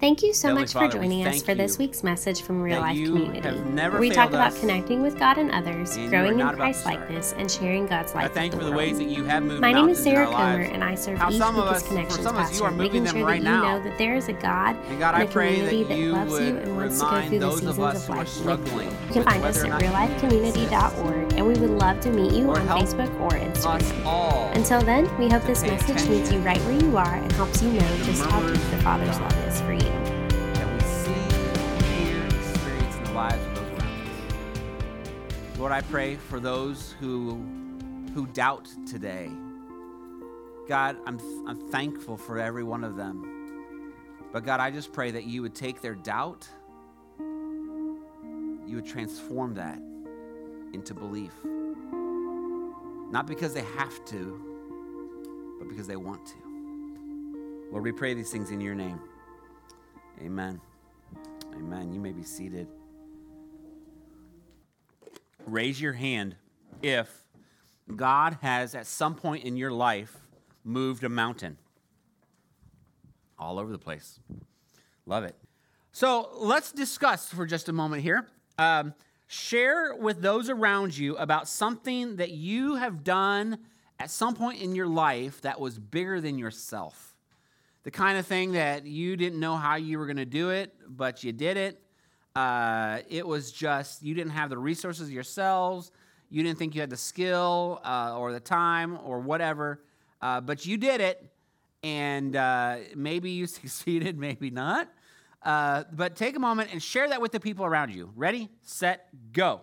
Thank you so Heavenly much Father, for joining us for this week's message from Real Life Community. where we talk about connecting with God and others, and growing in Christ likeness, and sharing God's life I thank you with for the the ways world. that you have moved My name is Sarah Comer, and I serve How each some week of as Connections some of you Pastor, making sure them that you now. know that there is a God And God, and a community that that, loves you and wants to go through the those of seasons of life with you. You can find us at reallifecommunity.org, and we would love to meet you on Facebook or Instagram. Until then, we hope this message meets you right where you are and helps you know just how deep the Father's love is for you. that we see, hear, experience in the lives of those around us. Lord, I pray for those who who doubt today. God, I'm I'm thankful for every one of them. But God, I just pray that you would take their doubt, you would transform that into belief. Not because they have to, but because they want to. Lord, we pray these things in your name. Amen. Amen. You may be seated. Raise your hand if God has at some point in your life moved a mountain. All over the place. Love it. So let's discuss for just a moment here. Um, share with those around you about something that you have done at some point in your life that was bigger than yourself the kind of thing that you didn't know how you were going to do it, but you did it. Uh, it was just you didn't have the resources yourselves. You didn't think you had the skill uh, or the time or whatever, uh, but you did it, and uh, maybe you succeeded, maybe not. Uh, but take a moment and share that with the people around you. Ready, set, go.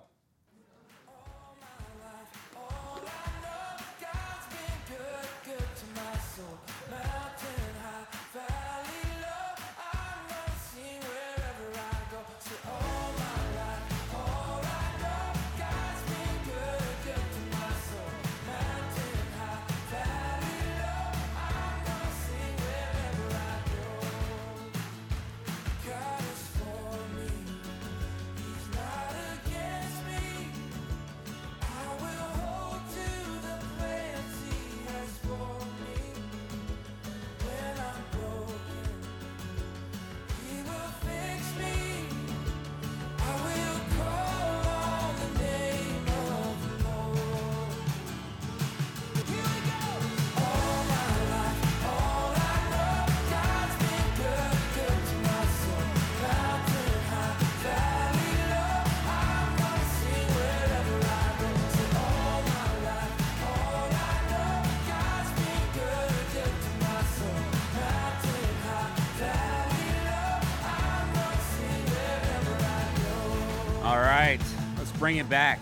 Bring it back.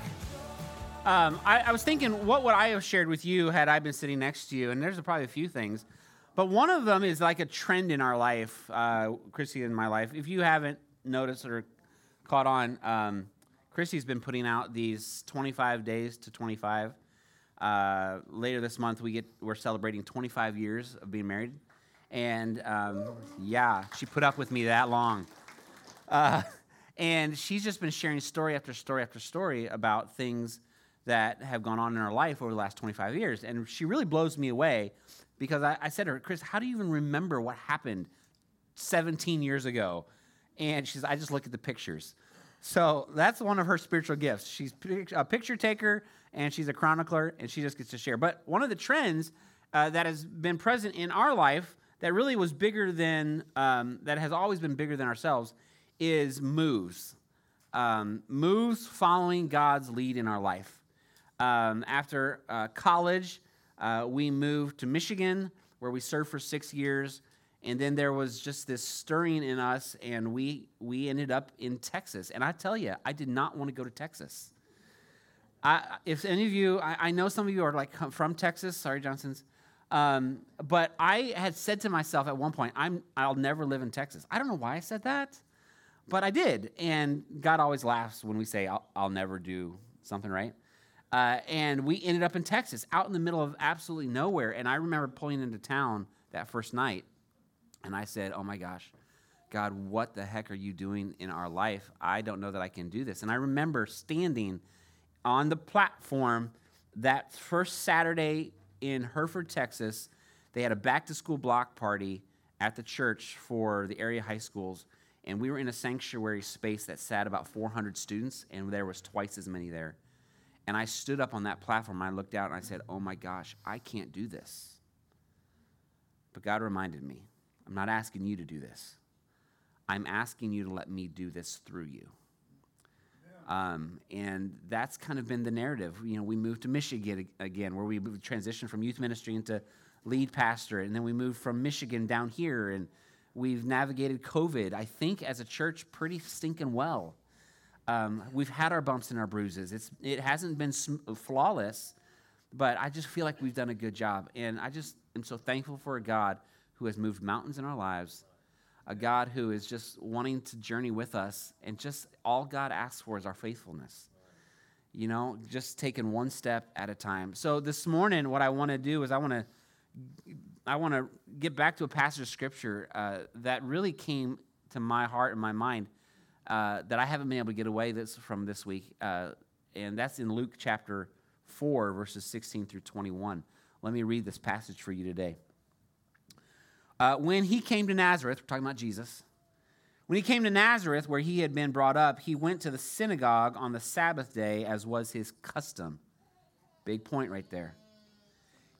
Um, I, I was thinking, what would I have shared with you had I been sitting next to you? And there's probably a few things, but one of them is like a trend in our life, uh, Chrissy and my life. If you haven't noticed or caught on, um, Chrissy's been putting out these 25 days to 25. Uh, later this month, we get we're celebrating 25 years of being married, and um, yeah, she put up with me that long. Uh, and she's just been sharing story after story after story about things that have gone on in her life over the last 25 years. And she really blows me away because I, I said to her, Chris, how do you even remember what happened 17 years ago? And she she's, I just look at the pictures. So that's one of her spiritual gifts. She's a picture taker and she's a chronicler and she just gets to share. But one of the trends uh, that has been present in our life that really was bigger than, um, that has always been bigger than ourselves is moves. Um, moves following God's lead in our life. Um, after uh, college, uh, we moved to Michigan, where we served for six years, and then there was just this stirring in us, and we we ended up in Texas. And I tell you, I did not want to go to Texas. I, if any of you, I, I know some of you are like from Texas. Sorry, Johnsons. Um, but I had said to myself at one point, I'm, I'll never live in Texas. I don't know why I said that, but I did. And God always laughs when we say, I'll, I'll never do something right. Uh, and we ended up in Texas, out in the middle of absolutely nowhere. And I remember pulling into town that first night, and I said, Oh my gosh, God, what the heck are you doing in our life? I don't know that I can do this. And I remember standing on the platform that first Saturday in Hereford, Texas. They had a back to school block party at the church for the area high schools, and we were in a sanctuary space that sat about 400 students, and there was twice as many there. And I stood up on that platform, I looked out, and I said, Oh my gosh, I can't do this. But God reminded me, I'm not asking you to do this. I'm asking you to let me do this through you. Um, and that's kind of been the narrative. You know, we moved to Michigan again, where we transitioned from youth ministry into lead pastor, and then we moved from Michigan down here, and we've navigated COVID. I think as a church pretty stinking well. Um, we've had our bumps and our bruises. It's it hasn't been sm- flawless, but I just feel like we've done a good job, and I just am so thankful for a God who has moved mountains in our lives a God who is just wanting to journey with us, and just all God asks for is our faithfulness. You know, just taking one step at a time. So this morning, what I want to do is I want to I want to get back to a passage of scripture uh, that really came to my heart and my mind uh, that I haven't been able to get away this from this week, uh, and that's in Luke chapter four, verses sixteen through twenty-one. Let me read this passage for you today. Uh, when he came to Nazareth, we're talking about Jesus. When he came to Nazareth, where he had been brought up, he went to the synagogue on the Sabbath day, as was his custom. Big point right there.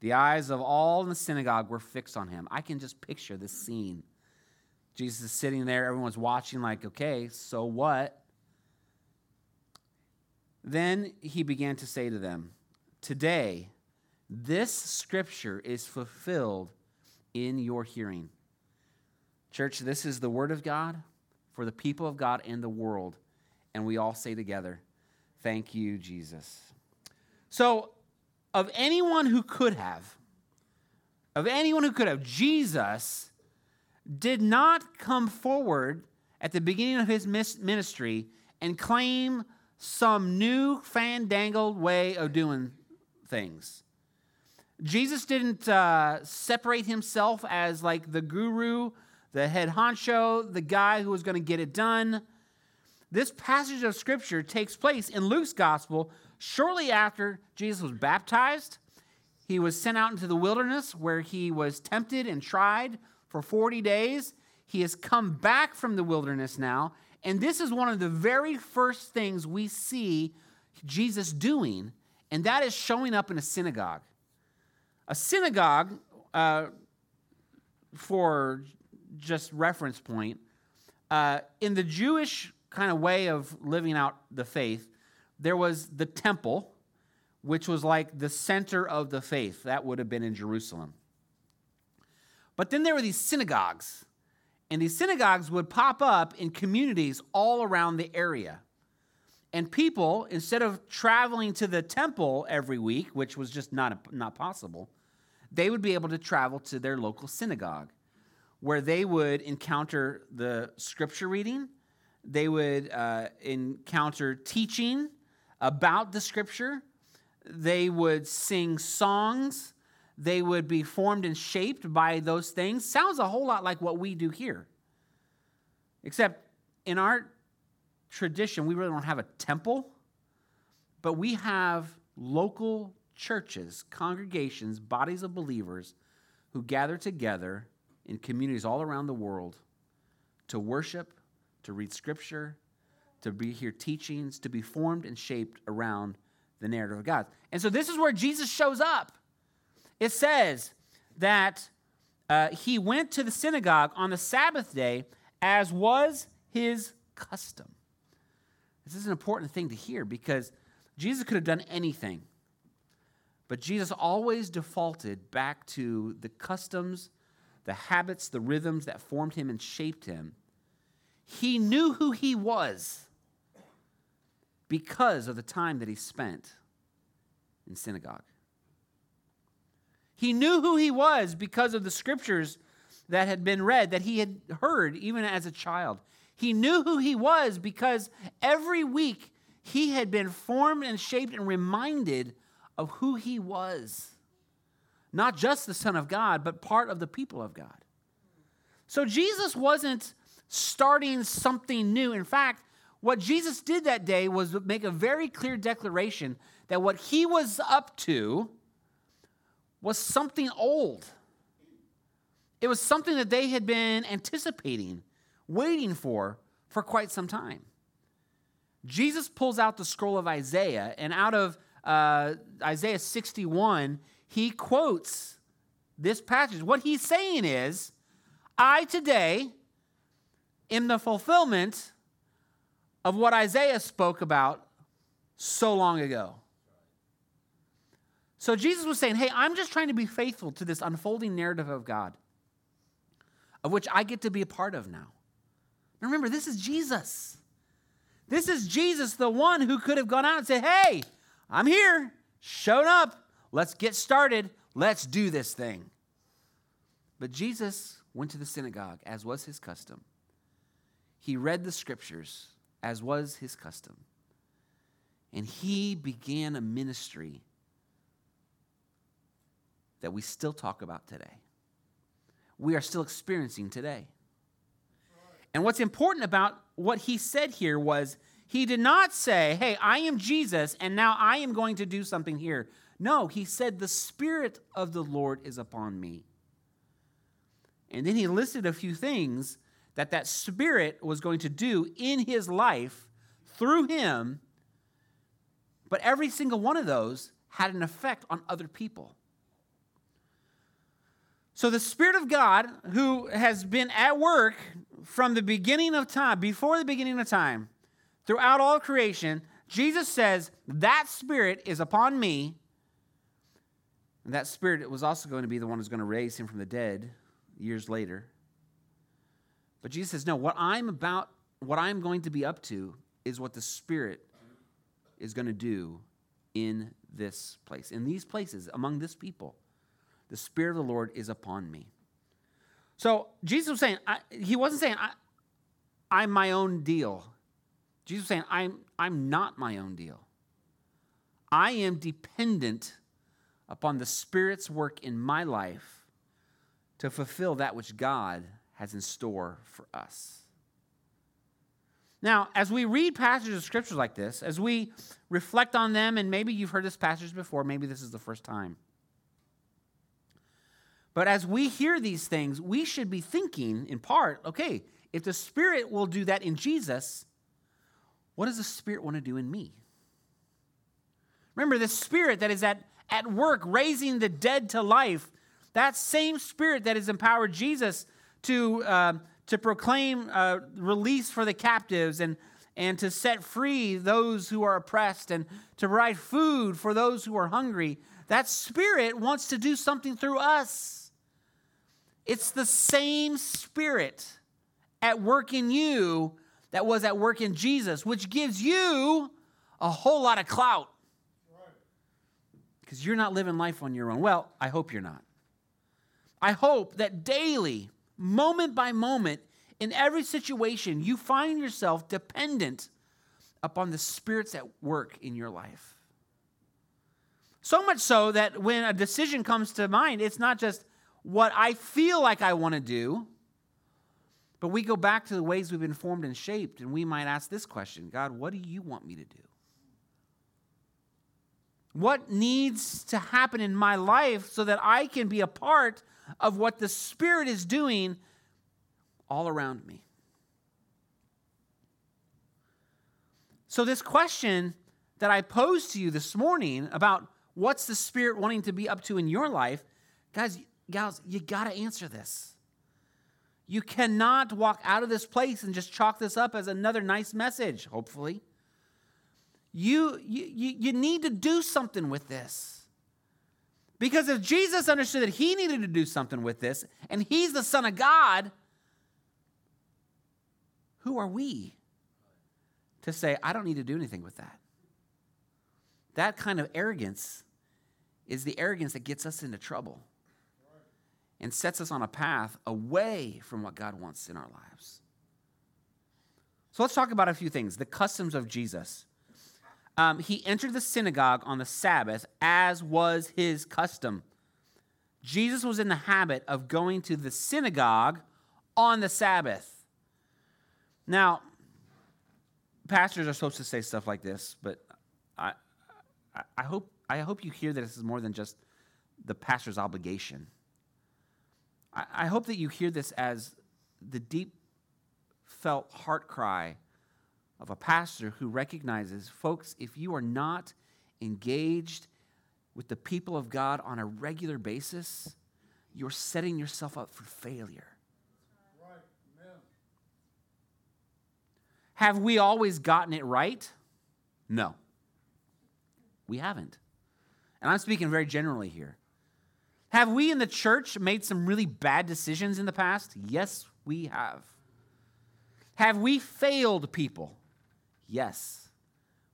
The eyes of all in the synagogue were fixed on him. I can just picture this scene. Jesus is sitting there, everyone's watching, like, okay, so what? Then he began to say to them, Today, this scripture is fulfilled in your hearing. Church, this is the word of God for the people of God and the world. And we all say together, Thank you, Jesus. So, of anyone who could have, of anyone who could have, Jesus did not come forward at the beginning of his ministry and claim some new fandangled way of doing things. Jesus didn't uh, separate himself as like the guru, the head honcho, the guy who was going to get it done. This passage of scripture takes place in Luke's gospel shortly after Jesus was baptized. He was sent out into the wilderness where he was tempted and tried for 40 days. He has come back from the wilderness now, and this is one of the very first things we see Jesus doing, and that is showing up in a synagogue. A synagogue, uh, for just reference point, uh, in the Jewish kind of way of living out the faith, there was the temple, which was like the center of the faith. That would have been in Jerusalem. But then there were these synagogues, and these synagogues would pop up in communities all around the area. And people, instead of traveling to the temple every week, which was just not, not possible, they would be able to travel to their local synagogue where they would encounter the scripture reading, they would uh, encounter teaching about the scripture, they would sing songs, they would be formed and shaped by those things. Sounds a whole lot like what we do here. Except in our tradition, we really don't have a temple, but we have local churches, congregations, bodies of believers who gather together in communities all around the world to worship, to read scripture, to be hear teachings, to be formed and shaped around the narrative of God. And so this is where Jesus shows up. It says that uh, he went to the synagogue on the Sabbath day, as was his custom. This is an important thing to hear because Jesus could have done anything. But Jesus always defaulted back to the customs, the habits, the rhythms that formed him and shaped him. He knew who he was because of the time that he spent in synagogue. He knew who he was because of the scriptures that had been read that he had heard even as a child. He knew who he was because every week he had been formed and shaped and reminded of who he was. Not just the Son of God, but part of the people of God. So Jesus wasn't starting something new. In fact, what Jesus did that day was make a very clear declaration that what he was up to was something old. It was something that they had been anticipating, waiting for for quite some time. Jesus pulls out the scroll of Isaiah, and out of uh, Isaiah 61, he quotes this passage. What he's saying is, I today am the fulfillment of what Isaiah spoke about so long ago. So Jesus was saying, Hey, I'm just trying to be faithful to this unfolding narrative of God, of which I get to be a part of now. Remember, this is Jesus. This is Jesus, the one who could have gone out and said, Hey, I'm here, shown up, let's get started, let's do this thing. But Jesus went to the synagogue, as was his custom. He read the scriptures, as was his custom. And he began a ministry that we still talk about today. We are still experiencing today. And what's important about what he said here was he did not say, Hey, I am Jesus, and now I am going to do something here. No, he said, The Spirit of the Lord is upon me. And then he listed a few things that that Spirit was going to do in his life through him. But every single one of those had an effect on other people. So the Spirit of God, who has been at work from the beginning of time, before the beginning of time, throughout all creation, Jesus says, That Spirit is upon me. And that Spirit was also going to be the one who's going to raise him from the dead years later. But Jesus says, No, what I'm about, what I'm going to be up to is what the Spirit is going to do in this place, in these places, among this people. The Spirit of the Lord is upon me. So Jesus was saying, I, he wasn't saying, I, I'm my own deal. Jesus was saying, I'm, I'm not my own deal. I am dependent upon the Spirit's work in my life to fulfill that which God has in store for us. Now, as we read passages of scriptures like this, as we reflect on them, and maybe you've heard this passage before, maybe this is the first time. But as we hear these things, we should be thinking in part okay, if the Spirit will do that in Jesus, what does the Spirit want to do in me? Remember, the Spirit that is at, at work raising the dead to life, that same Spirit that has empowered Jesus to, uh, to proclaim uh, release for the captives and, and to set free those who are oppressed and to provide food for those who are hungry, that Spirit wants to do something through us. It's the same spirit at work in you that was at work in Jesus, which gives you a whole lot of clout. Because you're not living life on your own. Well, I hope you're not. I hope that daily, moment by moment, in every situation, you find yourself dependent upon the spirits at work in your life. So much so that when a decision comes to mind, it's not just, what I feel like I want to do. But we go back to the ways we've been formed and shaped, and we might ask this question God, what do you want me to do? What needs to happen in my life so that I can be a part of what the Spirit is doing all around me? So, this question that I posed to you this morning about what's the Spirit wanting to be up to in your life, guys, gals, you got to answer this. You cannot walk out of this place and just chalk this up as another nice message, hopefully. You, you, you need to do something with this. Because if Jesus understood that he needed to do something with this, and he's the Son of God, who are we to say, I don't need to do anything with that? That kind of arrogance is the arrogance that gets us into trouble. and sets us on a path away from what God wants in our lives. So let's talk about a few things. The customs of Jesus. Um, he entered the synagogue on the Sabbath, as was his custom. Jesus was in the habit of going to the synagogue on the Sabbath. Now, pastors are supposed to say stuff like this, but I, I, hope, I hope you hear that this is more than just the pastor's obligation. I, I hope that you hear this as the deep felt heart cry of a pastor who recognizes, folks, if you are not engaged with the people of God on a regular basis, you're setting yourself up for failure. Have we always gotten it right? No. We haven't. And I'm speaking very generally here. Have we in the church made some really bad decisions in the past? Yes, we have. Have we failed people? Yes,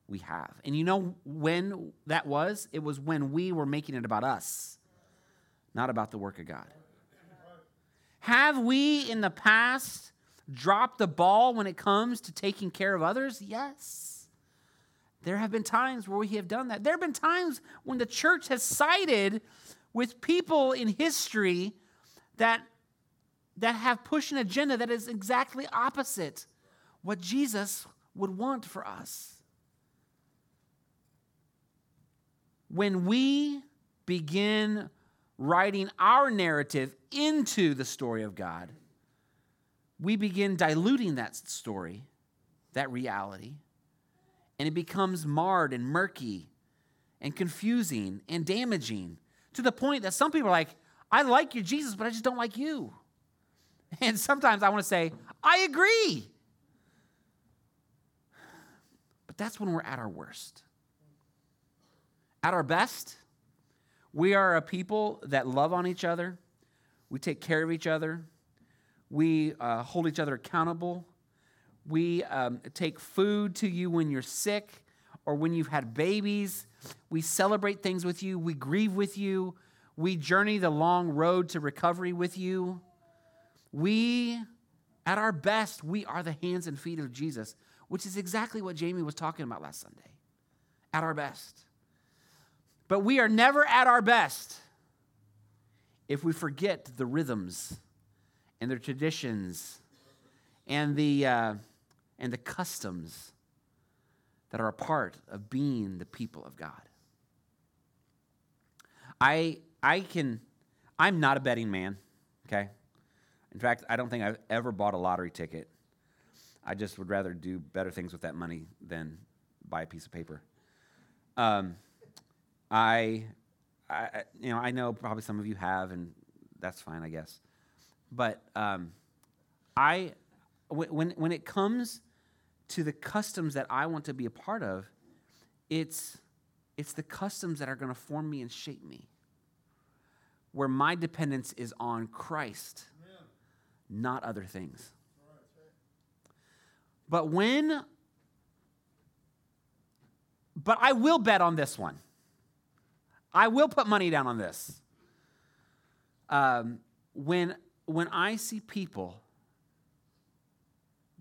we have. And you know when that was? It was when we were making it about us, not about the work of God. Have we in the past dropped the ball when it comes to taking care of others? Yes. There have been times where we have done that. There have been times when the church has sided with people in history that, that have pushed an agenda that is exactly opposite what Jesus would want for us. When we begin writing our narrative into the story of God, we begin diluting that story, that reality, and it becomes marred and murky and confusing and damaging to the point that some people are like, I like you, Jesus, but I just don't like you. And sometimes I want to say, I agree. But that's when we're at our worst. At our best, we are a people that love on each other, we take care of each other, we uh, hold each other accountable, we um, take food to you when you're sick or when you've had babies. We celebrate things with you, we grieve with you, we journey the long road to recovery with you. We, at our best, we are the hands and feet of Jesus, which is exactly what Jamie was talking about last Sunday. At our best. But we are never at our best if we forget the rhythms and the traditions and the, uh, and the customs that are a part of being the people of God. I, I can, I'm not a betting man, okay? In fact, I don't think I've ever bought a lottery ticket. I just would rather do better things with that money than buy a piece of paper. Um, I, I, you know, I know probably some of you have, and that's fine, I guess. But um, I, when when it comes to the customs that I want to be a part of, it's it's the customs that are going to form me and shape me. Where my dependence is on Christ, not other things. But when but I will bet on this one. I will put money down on this. Um, when, when I see people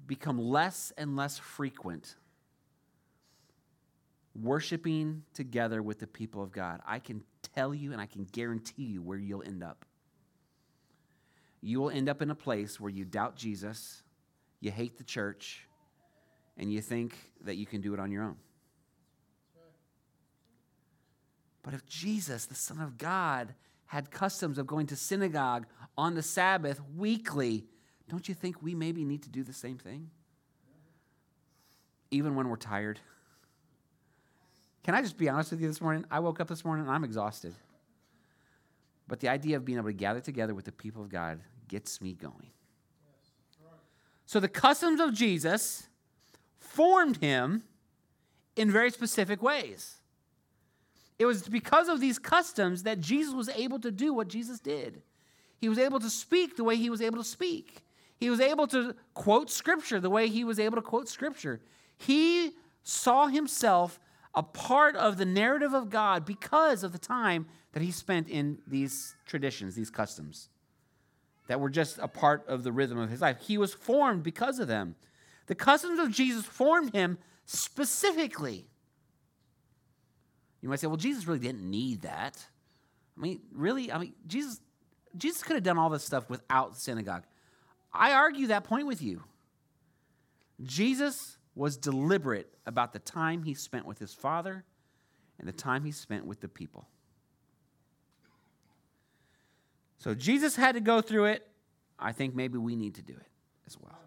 become less and less frequent worshiping together with the people of God, I can tell you and I can guarantee you where you'll end up. You will end up in a place where you doubt Jesus, you hate the church, and you think that you can do it on your own. But if Jesus, the Son of God, had customs of going to synagogue on the Sabbath weekly, don't you think we maybe need to do the same thing? Even when we're tired. Can I just be honest with you this morning? I woke up this morning and I'm exhausted. But the idea of being able to gather together with the people of God gets me going. So the customs of Jesus formed him in very specific ways. It was because of these customs that Jesus was able to do what Jesus did. He was able to speak the way he was able to speak. He was able to quote scripture the way he was able to quote scripture. He saw himself a part of the narrative of God because of the time that he spent in these traditions, these customs. that were just a part of the rhythm of his life. He was formed because of them. The customs of Jesus formed him specifically. You might say, well, Jesus really didn't need that. I mean, really? I mean, Jesus, Jesus could have done all this stuff without synagogue. I argue that point with you. Jesus was deliberate about the time he spent with his Father and the time he spent with the people. So Jesus had to go through it. I think maybe we need to do it as well.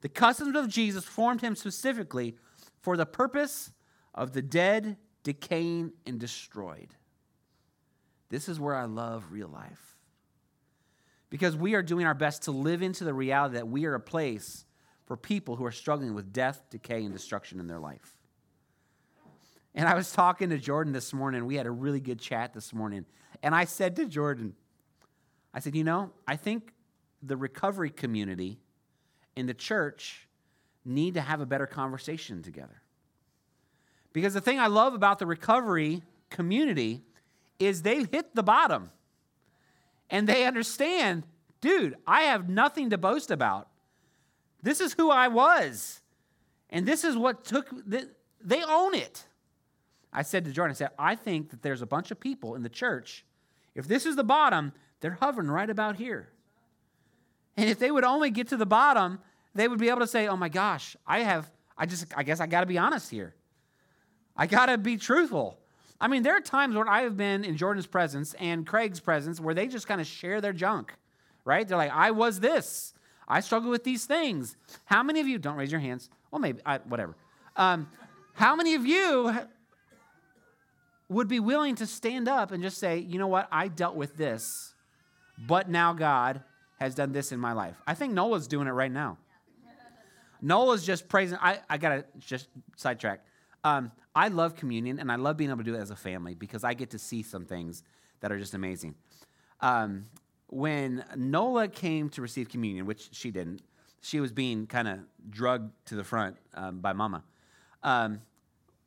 The customs of Jesus formed him specifically for the purpose of the dead, decaying, and destroyed. This is where I love real life. Because we are doing our best to live into the reality that we are a place for people who are struggling with death, decay, and destruction in their life. And I was talking to Jordan this morning. We had a really good chat this morning. And I said to Jordan, I said, you know, I think the recovery community and the church need to have a better conversation together. Because the thing I love about the recovery community is they hit the bottom and they understand, dude, I have nothing to boast about. This is who I was. And this is what took, they own it. I said to Jordan, I said, I think that there's a bunch of people in the church, if this is the bottom, they're hovering right about here. And if they would only get to the bottom, they would be able to say, oh my gosh, I have, I just, I guess I got to be honest here. I got to be truthful. I mean, there are times where I have been in Jordan's presence and Craig's presence where they just kind of share their junk, right? They're like, I was this. I struggle with these things. How many of you, don't raise your hands. Well, maybe, I, whatever. Um, how many of you would be willing to stand up and just say, you know what, I dealt with this, but now God has done this in my life. I think Nola's doing it right now. Nola's just praising. I, I got to just sidetrack. Um, I love communion and I love being able to do it as a family because I get to see some things that are just amazing. Um, when Nola came to receive communion, which she didn't, she was being kind of drugged to the front um, by Mama. Um,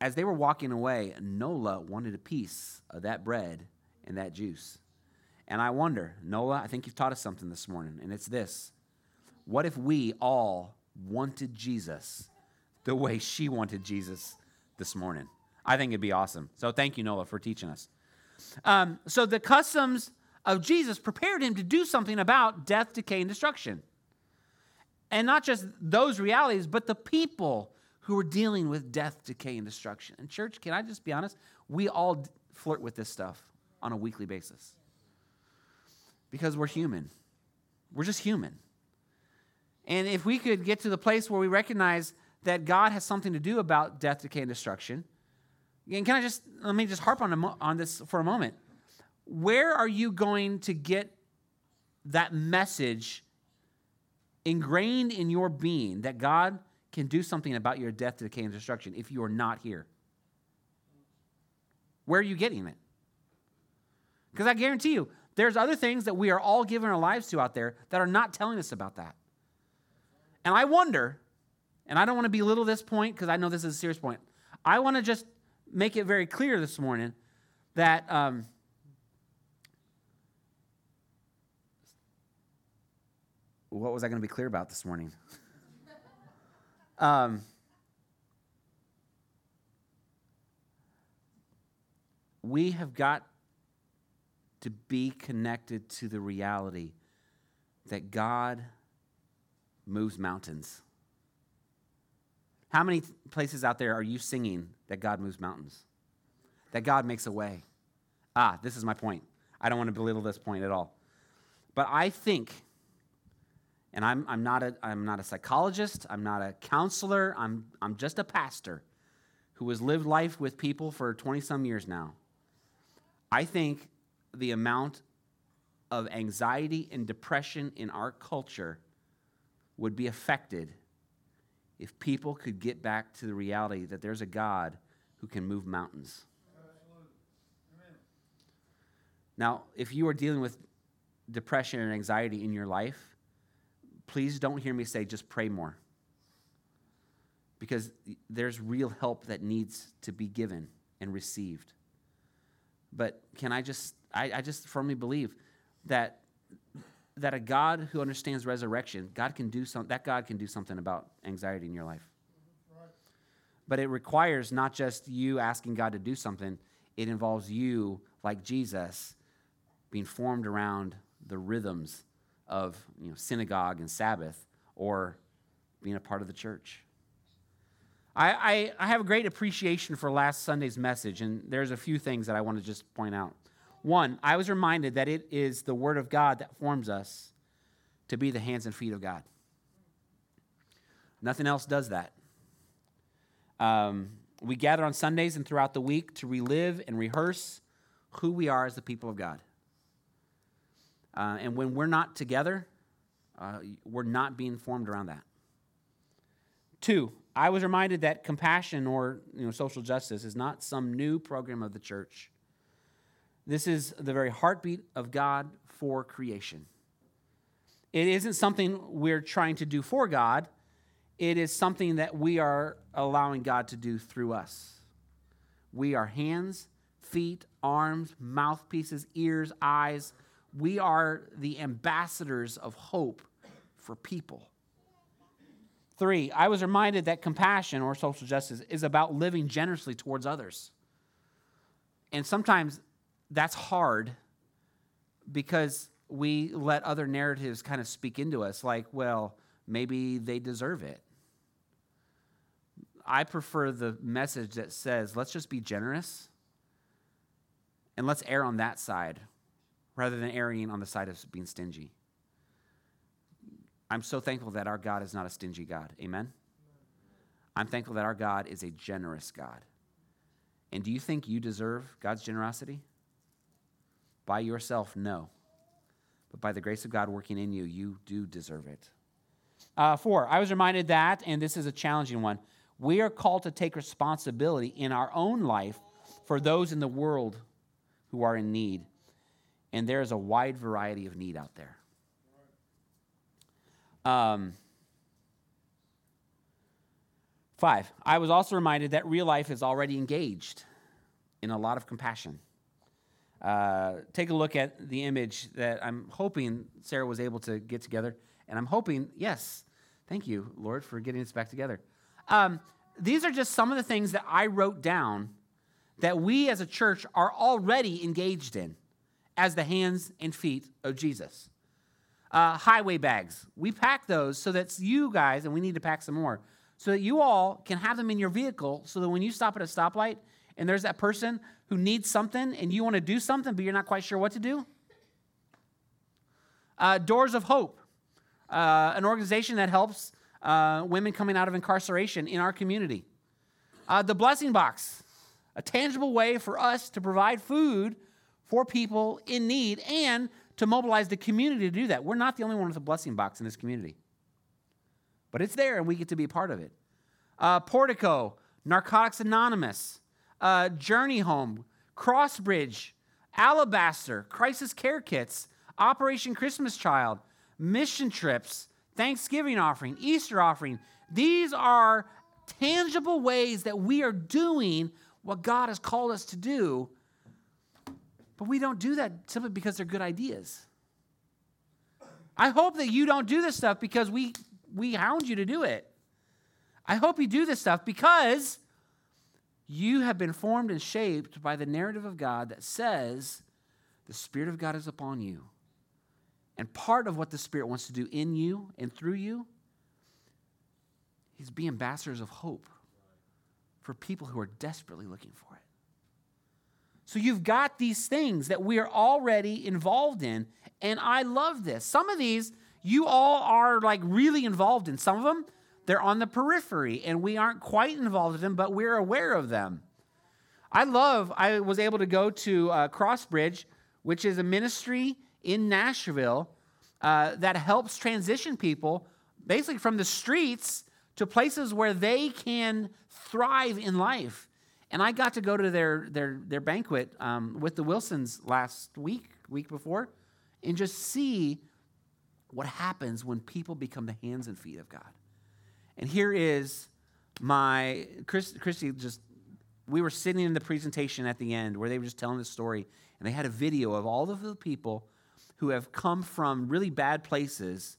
as they were walking away, Nola wanted a piece of that bread and that juice. And I wonder, Nola, I think you've taught us something this morning, and it's this. What if we all wanted Jesus the way she wanted Jesus this morning? I think it'd be awesome. So thank you, Nola, for teaching us. Um, so the customs of Jesus prepared him to do something about death, decay, and destruction. And not just those realities, but the people who are dealing with death, decay, and destruction. And, church, can I just be honest? We all flirt with this stuff on a weekly basis because we're human. We're just human. And if we could get to the place where we recognize that God has something to do about death, decay, and destruction, and can I just let me just harp on, on this for a moment? Where are you going to get that message ingrained in your being that God can do something about your death, decay, and destruction if you are not here? Where are you getting it? Because I guarantee you, there's other things that we are all giving our lives to out there that are not telling us about that. And I wonder, and I don't want to belittle this point because I know this is a serious point. I want to just make it very clear this morning that um, what was I going to be clear about this morning? Um, we have got to be connected to the reality that God moves mountains. How many places out there are you singing that God moves mountains? That God makes a way? Ah, this is my point. I don't want to belittle this point at all. But I think and I'm, I'm, not a, I'm not a psychologist, I'm not a counselor, I'm, I'm just a pastor who has lived life with people for 20 some years now. I think the amount of anxiety and depression in our culture would be affected if people could get back to the reality that there's a God who can move mountains. Now, if you are dealing with depression and anxiety in your life, please don't hear me say just pray more. Because there's real help that needs to be given and received. But can I just, I, I just firmly believe that that a God who understands resurrection, God can do some, that God can do something about anxiety in your life. But it requires not just you asking God to do something, it involves you, like Jesus, being formed around the rhythms of you know, synagogue and Sabbath or being a part of the church. I, I, I, have a great appreciation for last Sunday's message, and there's a few things that I want to just point out. One, I was reminded that it is the Word of God that forms us to be the hands and feet of God. Nothing else does that. Um, we gather on Sundays and throughout the week to relive and rehearse who we are as the people of God. Uh, and when we're not together, uh, we're not being formed around that. Two, I was reminded that compassion or you know, social justice is not some new program of the church. This is the very heartbeat of God for creation. It isn't something we're trying to do for God, it is something that we are allowing God to do through us. We are hands, feet, arms, mouthpieces, ears, eyes. We are the ambassadors of hope for people. Three, I was reminded that compassion or social justice is about living generously towards others. And sometimes that's hard because we let other narratives kind of speak into us, like, well, maybe they deserve it. I prefer the message that says, let's just be generous and let's err on that side rather than erring on the side of being stingy. I'm so thankful that our God is not a stingy God. Amen? I'm thankful that our God is a generous God. And do you think you deserve God's generosity? By yourself, no. But by the grace of God working in you, you do deserve it. Uh, four, I was reminded that, and this is a challenging one, we are called to take responsibility in our own life for those in the world who are in need. And there is a wide variety of need out there. Um, five, I was also reminded that real life is already engaged in a lot of compassion. Uh, take a look at the image that I'm hoping Sarah was able to get together. And I'm hoping, yes, thank you, Lord, for getting us back together. Um, these are just some of the things that I wrote down that we as a church are already engaged in as the hands and feet of Jesus. Uh, highway bags. We pack those so that you guys, and we need to pack some more, so that you all can have them in your vehicle so that when you stop at a stoplight and there's that person who needs something and you want to do something but you're not quite sure what to do. Uh, Doors of Hope, uh, an organization that helps uh, women coming out of incarceration in our community. Uh, the Blessing Box, a tangible way for us to provide food for people in need and to mobilize the community to do that. We're not the only one with a blessing box in this community, but it's there and we get to be a part of it. Uh, Portico, Narcotics Anonymous, uh, Journey Home, Crossbridge, Alabaster, Crisis Care Kits, Operation Christmas Child, mission trips, Thanksgiving offering, Easter offering. These are tangible ways that we are doing what God has called us to do but we don't do that simply because they're good ideas. I hope that you don't do this stuff because we, we hound you to do it. I hope you do this stuff because you have been formed and shaped by the narrative of God that says the Spirit of God is upon you. And part of what the Spirit wants to do in you and through you is be ambassadors of hope for people who are desperately looking for it. So you've got these things that we are already involved in. And I love this. Some of these you all are like really involved in. Some of them, they're on the periphery and we aren't quite involved with them, but we're aware of them. I love, I was able to go to uh, Crossbridge, which is a ministry in Nashville uh, that helps transition people basically from the streets to places where they can thrive in life. And I got to go to their, their, their banquet um, with the Wilsons last week, week before, and just see what happens when people become the hands and feet of God. And here is my, Chris, Christy just, we were sitting in the presentation at the end where they were just telling the story, and they had a video of all of the people who have come from really bad places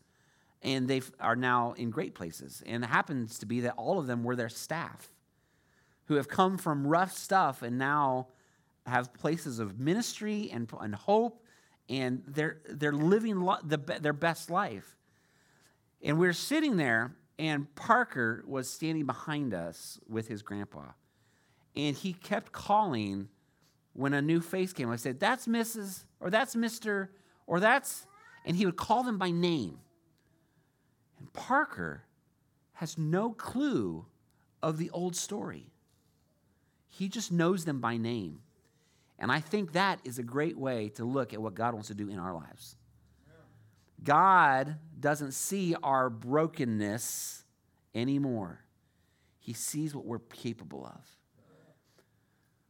and they are now in great places. And it happens to be that all of them were their staff who have come from rough stuff and now have places of ministry and, and hope and they're, they're living lo- the, their best life. And we're sitting there, and Parker was standing behind us with his grandpa. And he kept calling when a new face came. I said, That's Mrs., or that's Mr., or that's, and he would call them by name. And Parker has no clue of the old story. He just knows them by name. And I think that is a great way to look at what God wants to do in our lives. God doesn't see our brokenness anymore, He sees what we're capable of.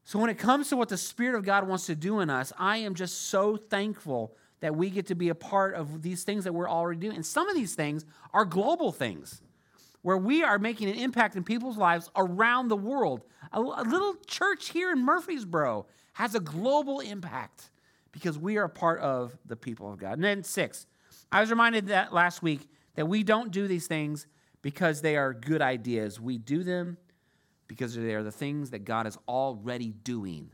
So, when it comes to what the Spirit of God wants to do in us, I am just so thankful that we get to be a part of these things that we're already doing. And some of these things are global things where we are making an impact in people's lives around the world. A, little church here in Murfreesboro has a global impact because we are part of the people of God. And then six, I was reminded that last week that we don't do these things because they are good ideas. We do them because they are the things that God is already doing.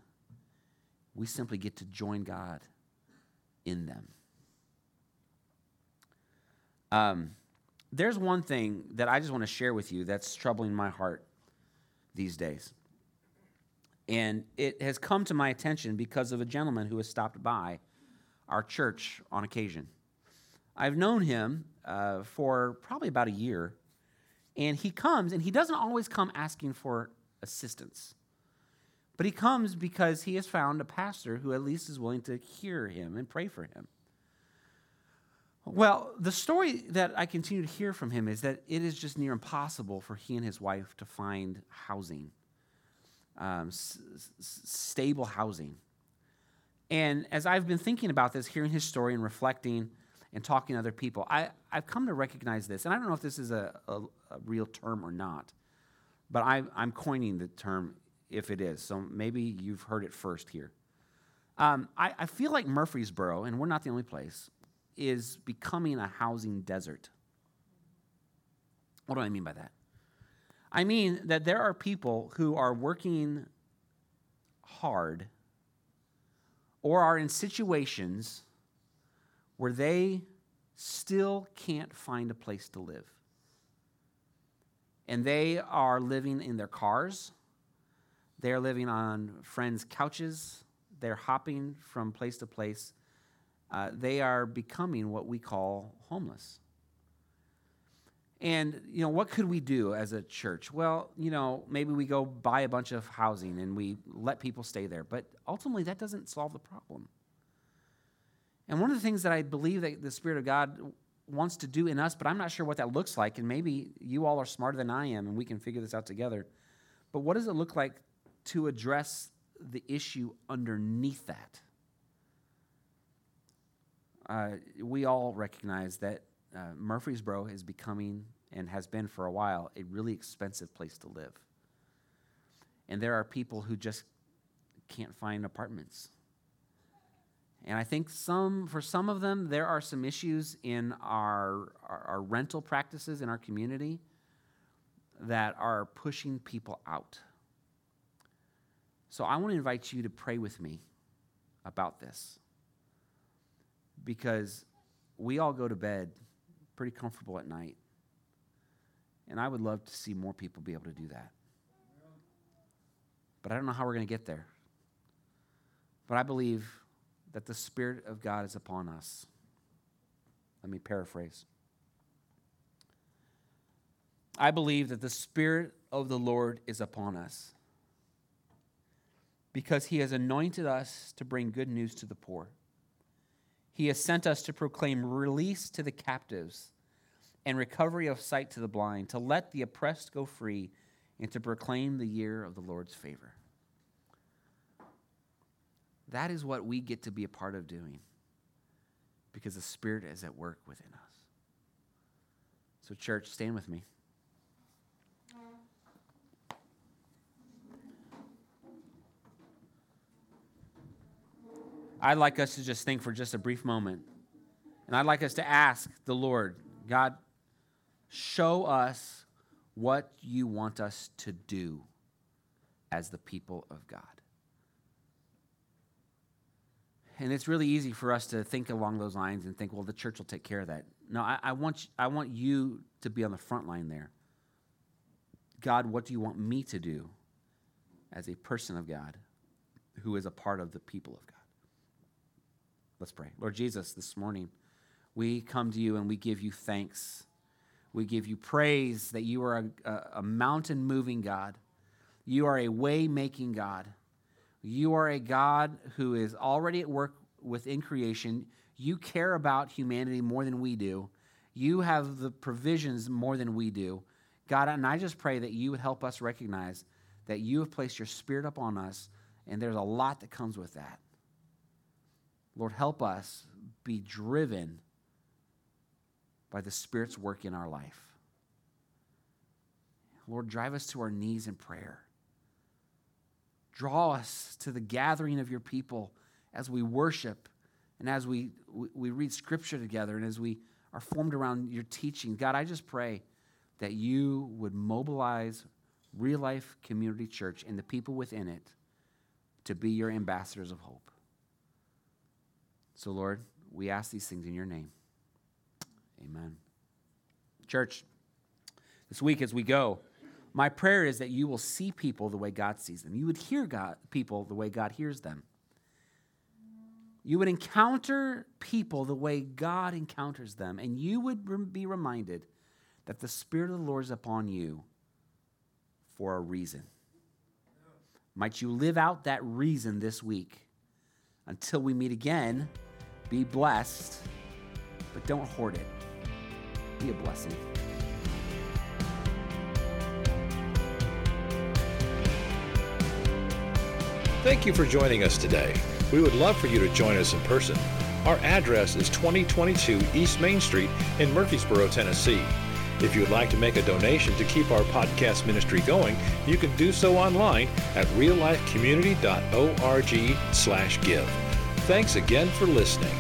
We simply get to join God in them. Um, there's one thing that I just want to share with you that's troubling my heart these days. And it has come to my attention because of a gentleman who has stopped by our church on occasion. I've known him uh, for probably about a year, and he comes, and he doesn't always come asking for assistance. But he comes because he has found a pastor who at least is willing to hear him and pray for him. Well, the story that I continue to hear from him is that it is just near impossible for he and his wife to find housing um, s- s- stable housing. And as I've been thinking about this, hearing his story and reflecting and talking to other people, I, I've come to recognize this. And I don't know if this is a, a, a real term or not, but I, I'm coining the term if it is. So maybe you've heard it first here. Um, I, I feel like Murfreesboro, and we're not the only place, is becoming a housing desert. What do I mean by that? I mean that there are people who are working hard or are in situations where they still can't find a place to live. And they are living in their cars, they're living on friends' couches, they're hopping from place to place. Uh, they are becoming what we call homeless. And, you know, what could we do as a church? Well, you know, maybe we go buy a bunch of housing and we let people stay there. But ultimately, that doesn't solve the problem. And one of the things that I believe that the Spirit of God wants to do in us, but I'm not sure what that looks like. And maybe you all are smarter than I am and we can figure this out together. But what does it look like to address the issue underneath that? Uh, we all recognize that uh, Murfreesboro is becoming and has been for a while a really expensive place to live. And there are people who just can't find apartments. And I think some, for some of them, there are some issues in our, our, our rental practices in our community that are pushing people out. So I want to invite you to pray with me about this because we all go to bed pretty comfortable at night. And I would love to see more people be able to do that. But I don't know how we're going to get there. But I believe that the Spirit of God is upon us. Let me paraphrase. I believe that the Spirit of the Lord is upon us because He has anointed us to bring good news to the poor. He has sent us to proclaim release to the captives and recovery of sight to the blind, to let the oppressed go free, and to proclaim the year of the Lord's favor. That is what we get to be a part of doing because the Spirit is at work within us. So, church, stand with me. I'd like us to just think for just a brief moment And I'd like us to ask the Lord, God, show us what you want us to do as the people of God. And it's really easy for us to think along those lines and think, well, the church will take care of that. No, I, I, want, I want you to be on the front line there. God, what do you want me to do as a person of God who is a part of the people of God? Let's pray. Lord Jesus, this morning we come to you and we give you thanks. We give you praise that you are a, a, a mountain moving God. You are a way making God. You are a God who is already at work within creation. You care about humanity more than we do. You have the provisions more than we do. God, and I just pray that you would help us recognize that you have placed your spirit upon us, and there's a lot that comes with that. Lord, help us be driven by the Spirit's work in our life. Lord, drive us to our knees in prayer. Draw us to the gathering of your people as we worship and as we, we read scripture together and as we are formed around your teaching. God, I just pray that you would mobilize Real Life Community Church and the people within it to be your ambassadors of hope. So, Lord, we ask these things in your name. Amen. Church, this week as we go, my prayer is that you will see people the way God sees them. You would hear God, people the way God hears them. You would encounter people the way God encounters them, and you would be reminded that the Spirit of the Lord is upon you for a reason. Might you live out that reason this week. Until we meet again, be blessed, but don't hoard it. Be a blessing. Thank you for joining us today. We would love for you to join us in person. Our address is 2022 East Main Street in Murfreesboro, Tennessee. If you would like to make a donation to keep our podcast ministry going, you can do so online at reallifecommunity.org/give. Thanks again for listening.